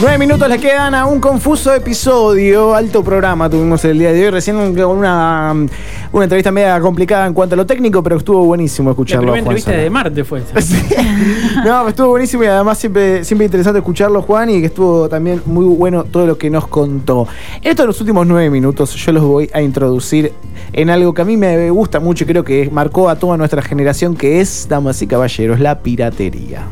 Nueve minutos le quedan a un confuso episodio. Alto programa tuvimos el día de hoy. Recién con una, una entrevista media complicada en cuanto a lo técnico, pero estuvo buenísimo La escucharlo. primera Juan entrevista de Marte fue esa. Sí. No, estuvo buenísimo y además siempre, siempre interesante escucharlo, Juan, y que estuvo también muy bueno todo lo que nos contó. Estos los últimos nueve minutos yo los voy a introducir en algo que a mí me gusta mucho y creo que marcó a toda nuestra generación, que es, damas y caballeros, la piratería.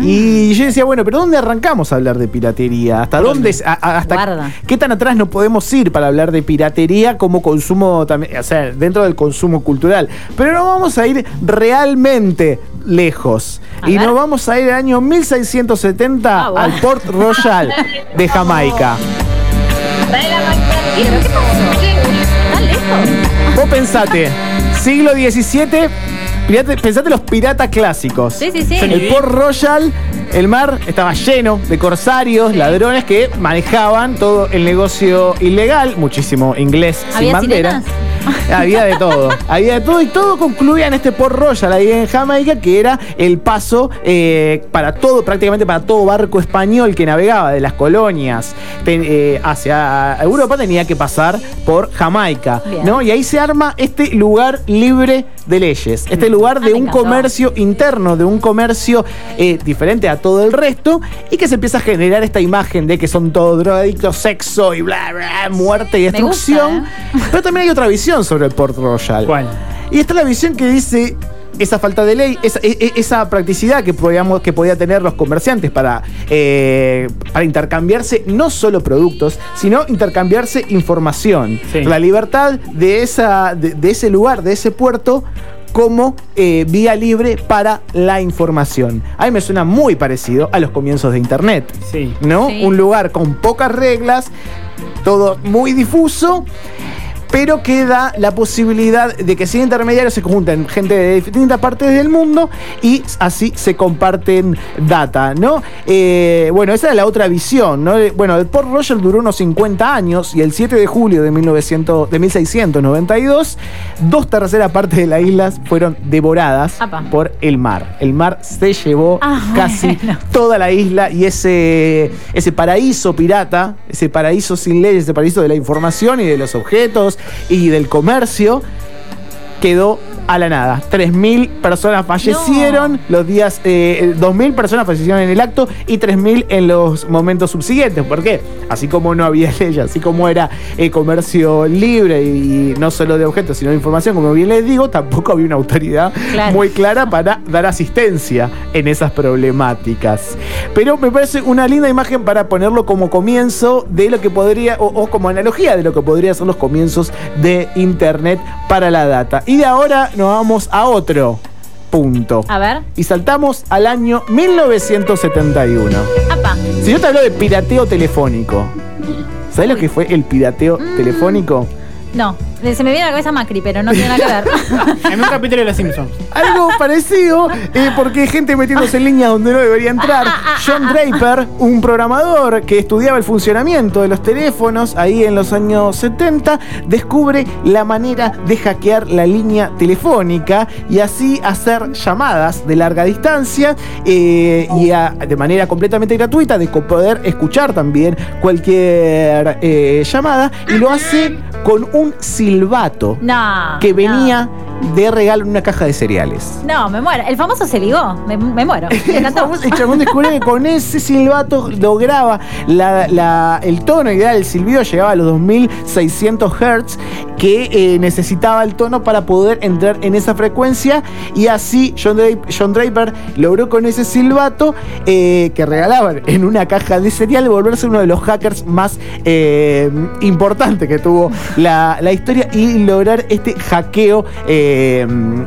Y yo decía, bueno, pero ¿dónde arrancamos a hablar de piratería? ¿Hasta dónde? a- a- hasta Guarda. ¿Qué tan atrás no podemos ir para hablar de piratería como consumo también, o sea, dentro del consumo cultural? Pero no vamos a ir realmente lejos. A y ver. nos vamos a ir al año 1670 Ah, bueno. al Port Royal de Jamaica. Vos pensate, siglo XVII, pirate- pensate los piratas clásicos. Sí, sí, sí. Johnny El. Port Royal, el mar estaba lleno de corsarios, ladrones que manejaban todo el negocio ilegal, muchísimo inglés sin ¿Había bandera. sirenas? Había de todo, había de todo y todo concluía en este Port Royal ahí en Jamaica que era el paso eh, para todo, prácticamente para todo barco español que navegaba de las colonias ten- eh, hacia Europa tenía que pasar por Jamaica, Bien. ¿no? Y ahí se arma este lugar libre de leyes, este lugar Ah, de me un encantó. comercio interno, de un comercio eh, diferente a todo el resto y que se empieza a generar esta imagen de que son todos drogadictos, sexo y bla, bla, muerte y destrucción. gusta, Pero también hay otra visión sobre el Port Royal. ¿Cuál? Y está la visión que dice esa falta de ley, esa, e- e- esa practicidad que, podíamos, que podía tener los comerciantes para, eh, para intercambiarse no solo productos, sino intercambiarse información. Sí. La libertad de, esa, de, de ese lugar, de ese puerto, como eh, vía libre para la información. A mí me suena muy parecido a los comienzos de Internet. Sí. ¿no? Sí. Un lugar con pocas reglas, todo muy difuso, pero que da la posibilidad de que sin intermediarios se junten gente de distintas partes del mundo y así se comparten data, ¿no? Eh, bueno, esa es la otra visión, ¿no? Bueno, el Port Royal duró unos 50 años y el 7 de julio de, 1900, de 1692, dos terceras partes de las islas fueron devoradas Apa. por el mar. El mar se llevó Ah, casi bueno. toda la isla y ese, ese paraíso pirata, ese paraíso sin leyes, ese paraíso de la información y de los objetos y del comercio, quedó a la nada. 3.000 personas fallecieron los días, eh, 2.000 personas fallecieron en el acto y 3.000 en los momentos subsiguientes. ¿Por qué? Así como no había leyes, así como era eh, comercio libre y, no solo de objetos, sino de información, como bien les digo, tampoco había una autoridad Claro. muy clara para dar asistencia en esas problemáticas. Pero me parece una linda imagen para ponerlo como comienzo de lo que podría, o, o como analogía de lo que podría ser los comienzos de Internet para la data. Y de ahora nos vamos a otro punto. A ver. Y saltamos al año 1971. Apa. Si yo te hablo de pirateo telefónico, ¿sabes lo que fue el pirateo Mm. telefónico? No, se me viene a la cabeza Macri, pero no tiene nada que ver. En un capítulo de Los Simpsons. Algo parecido, eh, porque hay gente metiéndose en línea donde no debería entrar. John Draper, un programador que estudiaba el funcionamiento de los teléfonos ahí en los años 70, descubre la manera de hackear la línea telefónica y así hacer llamadas de larga distancia eh, y a- de manera completamente gratuita, de poder escuchar también cualquier eh, llamada y lo hace con un silbato No. que no. De regalo en una caja de cereales. No, me muero. El famoso se ligó. Me, me muero. Me. El chabón descubrió que con ese silbato lograba la- la- el tono ideal, el silbido llegaba a los 2600 Hz que eh, necesitaba el tono para poder entrar en esa frecuencia y así John, Dra- John Draper logró con ese silbato eh, que regalaban en una caja de cereal volverse uno de los hackers más eh, importantes que tuvo la, la historia y lograr este hackeo eh,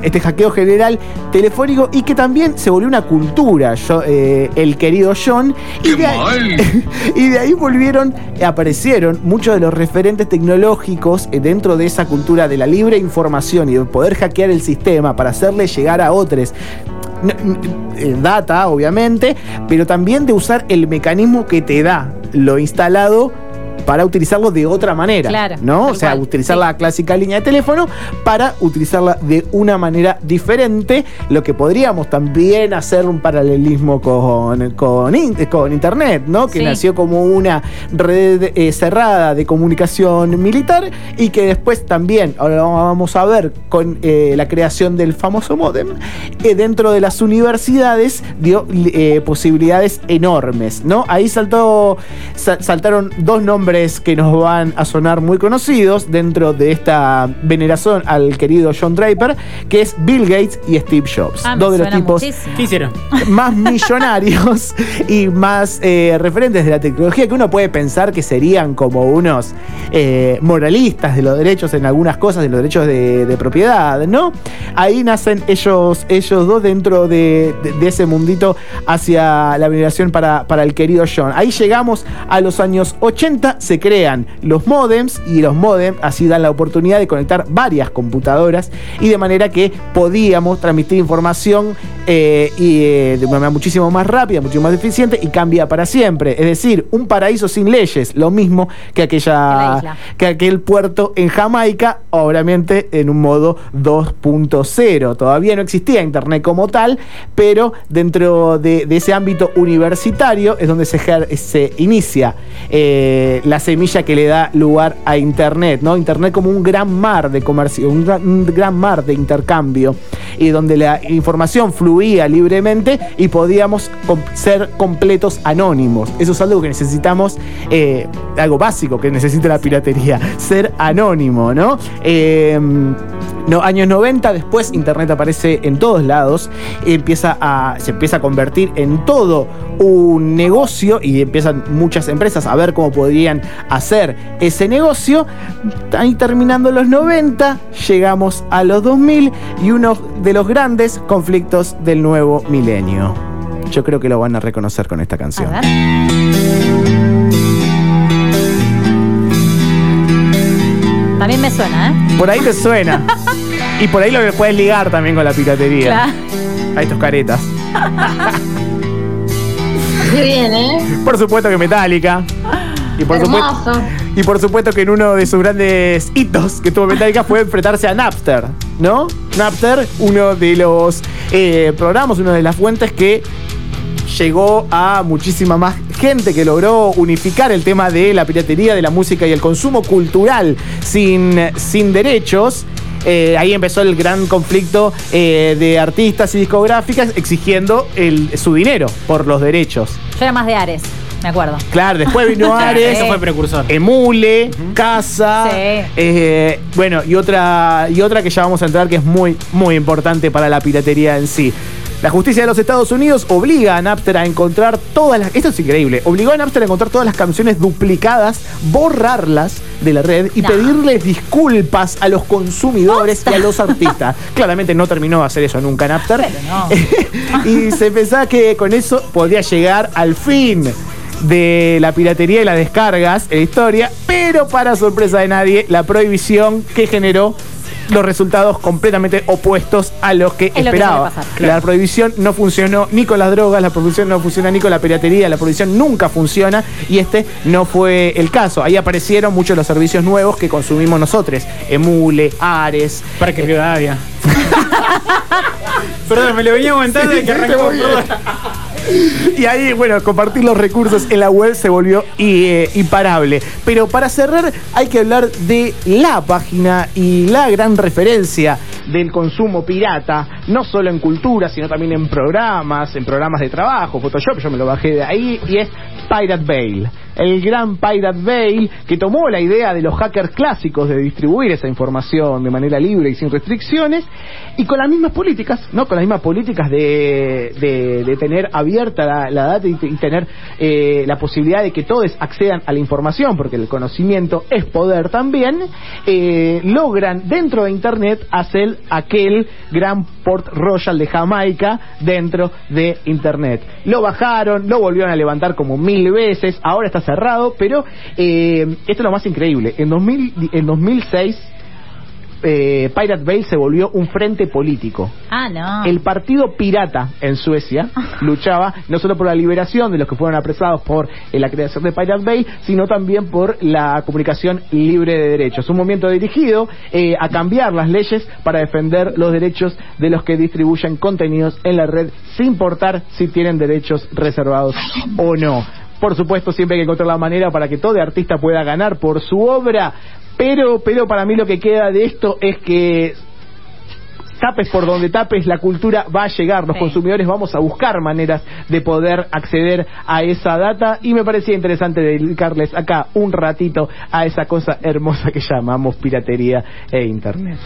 este hackeo general telefónico y que también se volvió una cultura yo, eh, el querido John. Y de, ahí, y de ahí volvieron aparecieron muchos de los referentes tecnológicos eh, dentro de esa cultura de la libre información y de poder hackear el sistema para hacerle llegar a otros eh, data, obviamente, pero también de usar el mecanismo que te da lo instalado para utilizarlo de otra manera. Claro, ¿No? O sea, cual, utilizar sí. la clásica línea de teléfono para utilizarla de una manera diferente. Lo que podríamos también hacer un paralelismo con, con, in- con Internet, ¿no? Que Sí. nació como una red eh, cerrada de comunicación militar y que después también, ahora lo vamos a ver con eh, la creación del famoso modem, eh, dentro de las universidades dio eh, posibilidades enormes, ¿no? Ahí saltó, sa- saltaron dos nombres que nos van a sonar muy conocidos dentro de esta veneración al querido John Draper, que es Bill Gates y Steve Jobs. Ah, dos de los tipos más millonarios y más eh, referentes de la tecnología que uno puede pensar que serían como unos eh, moralistas de los derechos en algunas cosas, de los derechos de, de propiedad, ¿no? Ahí nacen ellos, ellos dos dentro de, de- de ese mundito hacia la veneración para, para el querido John. Ahí llegamos a los años 80, se crean los modems y los modems así dan la oportunidad de conectar varias computadoras y de manera que podíamos transmitir información eh, y, eh, de una manera muchísimo más rápida, muchísimo más eficiente y cambia para siempre. Es decir, un paraíso sin leyes, lo mismo que Que la aquella que aquel puerto en Jamaica, obviamente en un modo 2.0. Todavía no existía Internet como tal, pero dentro de, de ese ámbito universitario es donde se, se inicia eh, la semilla que le da lugar a Internet, ¿no? Internet como un gran mar de comercio, un gran, un gran mar de intercambio y donde la información libremente y podíamos ser completos anónimos. Eso es algo que necesitamos, eh, algo básico que necesita la piratería, ser anónimo, ¿no? Eh, no, años 90, después Internet aparece en todos lados, empieza a, se empieza a convertir en todo un negocio y empiezan muchas empresas a ver cómo podrían hacer ese negocio. Ahí terminando los 90, llegamos a los 2000 y uno de los grandes conflictos del nuevo milenio. Yo creo que lo van a reconocer con esta canción. A. También me suena, ¿eh? Por ahí te suena. y por ahí lo que puedes ligar también con la piratería. Claro. A estos caretas. Qué bien, ¿eh? Por supuesto que Metallica. Y por, supuesto, Hermoso. y por supuesto que en uno de sus grandes hitos que tuvo Metallica fue enfrentarse a Napster, ¿no? Napster, uno de los eh, programas, una de las fuentes que llegó a muchísima más gente que logró unificar el tema de la piratería, de la música y el consumo cultural sin, sin derechos. Eh, ahí empezó el gran conflicto eh, de artistas y discográficas exigiendo el- su dinero por los derechos. Yo era más de Ares, me acuerdo. Claro, después vino Ares. Eso fue precursor. Emule, Casa, Sí. eh, bueno, y otra, y otra que ya vamos a entrar que es muy, muy importante para la piratería en sí. La justicia de los Estados Unidos obliga a Napster a encontrar todas las. Esto es increíble. Obligó a Napster a encontrar todas las canciones duplicadas, borrarlas de la red y No. pedirles disculpas a los consumidores y a los artistas. Claramente no terminó de hacer eso nunca Napster. Pero no. y se pensaba que con eso podría llegar al fin de la piratería y las descargas en la historia, pero para sorpresa de nadie, la prohibición que generó los resultados completamente opuestos a los que Es lo que esperaba. La prohibición no funcionó ni con las drogas, la prohibición no funciona ni con la piratería, la prohibición nunca funciona y este no fue el caso. Ahí aparecieron muchos de los servicios nuevos que consumimos nosotros, Emule, Ares, Parque Rivadavia. Perdón, me lo venía aguantando y que arrancó. Y ahí, bueno, compartir los recursos en la web se volvió eh, imparable. Pero para cerrar, hay que hablar de la página y la gran referencia del consumo pirata, no solo en cultura, sino también en programas, en programas de trabajo, Photoshop, yo me lo bajé de ahí, y es Pirate Bay. El gran Pirate Bay que tomó la idea de los hackers clásicos de distribuir esa información de manera libre y sin restricciones, y con las mismas políticas, ¿no? Con las mismas políticas de, de- tener abierta la, la data y, y tener eh, la posibilidad de que todos accedan a la información, porque el conocimiento es poder también, eh, logran dentro de Internet hacer aquel gran Port Royal de Jamaica dentro de Internet. Lo bajaron, lo volvieron a levantar como mil veces, ahora está cerrado, pero eh, esto es lo más increíble. En, 2000, en 2006 eh, Pirate Bay se volvió un frente político. Ah, no. El partido pirata en Suecia luchaba no solo por la liberación de los que fueron apresados por eh, la creación de Pirate Bay, sino también por la comunicación libre de derechos. Un movimiento dirigido eh, a cambiar las leyes para defender los derechos de los que distribuyen contenidos en la red, sin importar si tienen derechos reservados o no. Por supuesto, siempre hay que encontrar la manera para que todo artista pueda ganar por su obra, pero, pero para mí lo que queda de esto es que tapes por donde tapes, la cultura va a llegar. Los Sí. consumidores vamos a buscar maneras de poder acceder a esa data y me parecía interesante dedicarles acá un ratito a esa cosa hermosa que llamamos piratería e internet.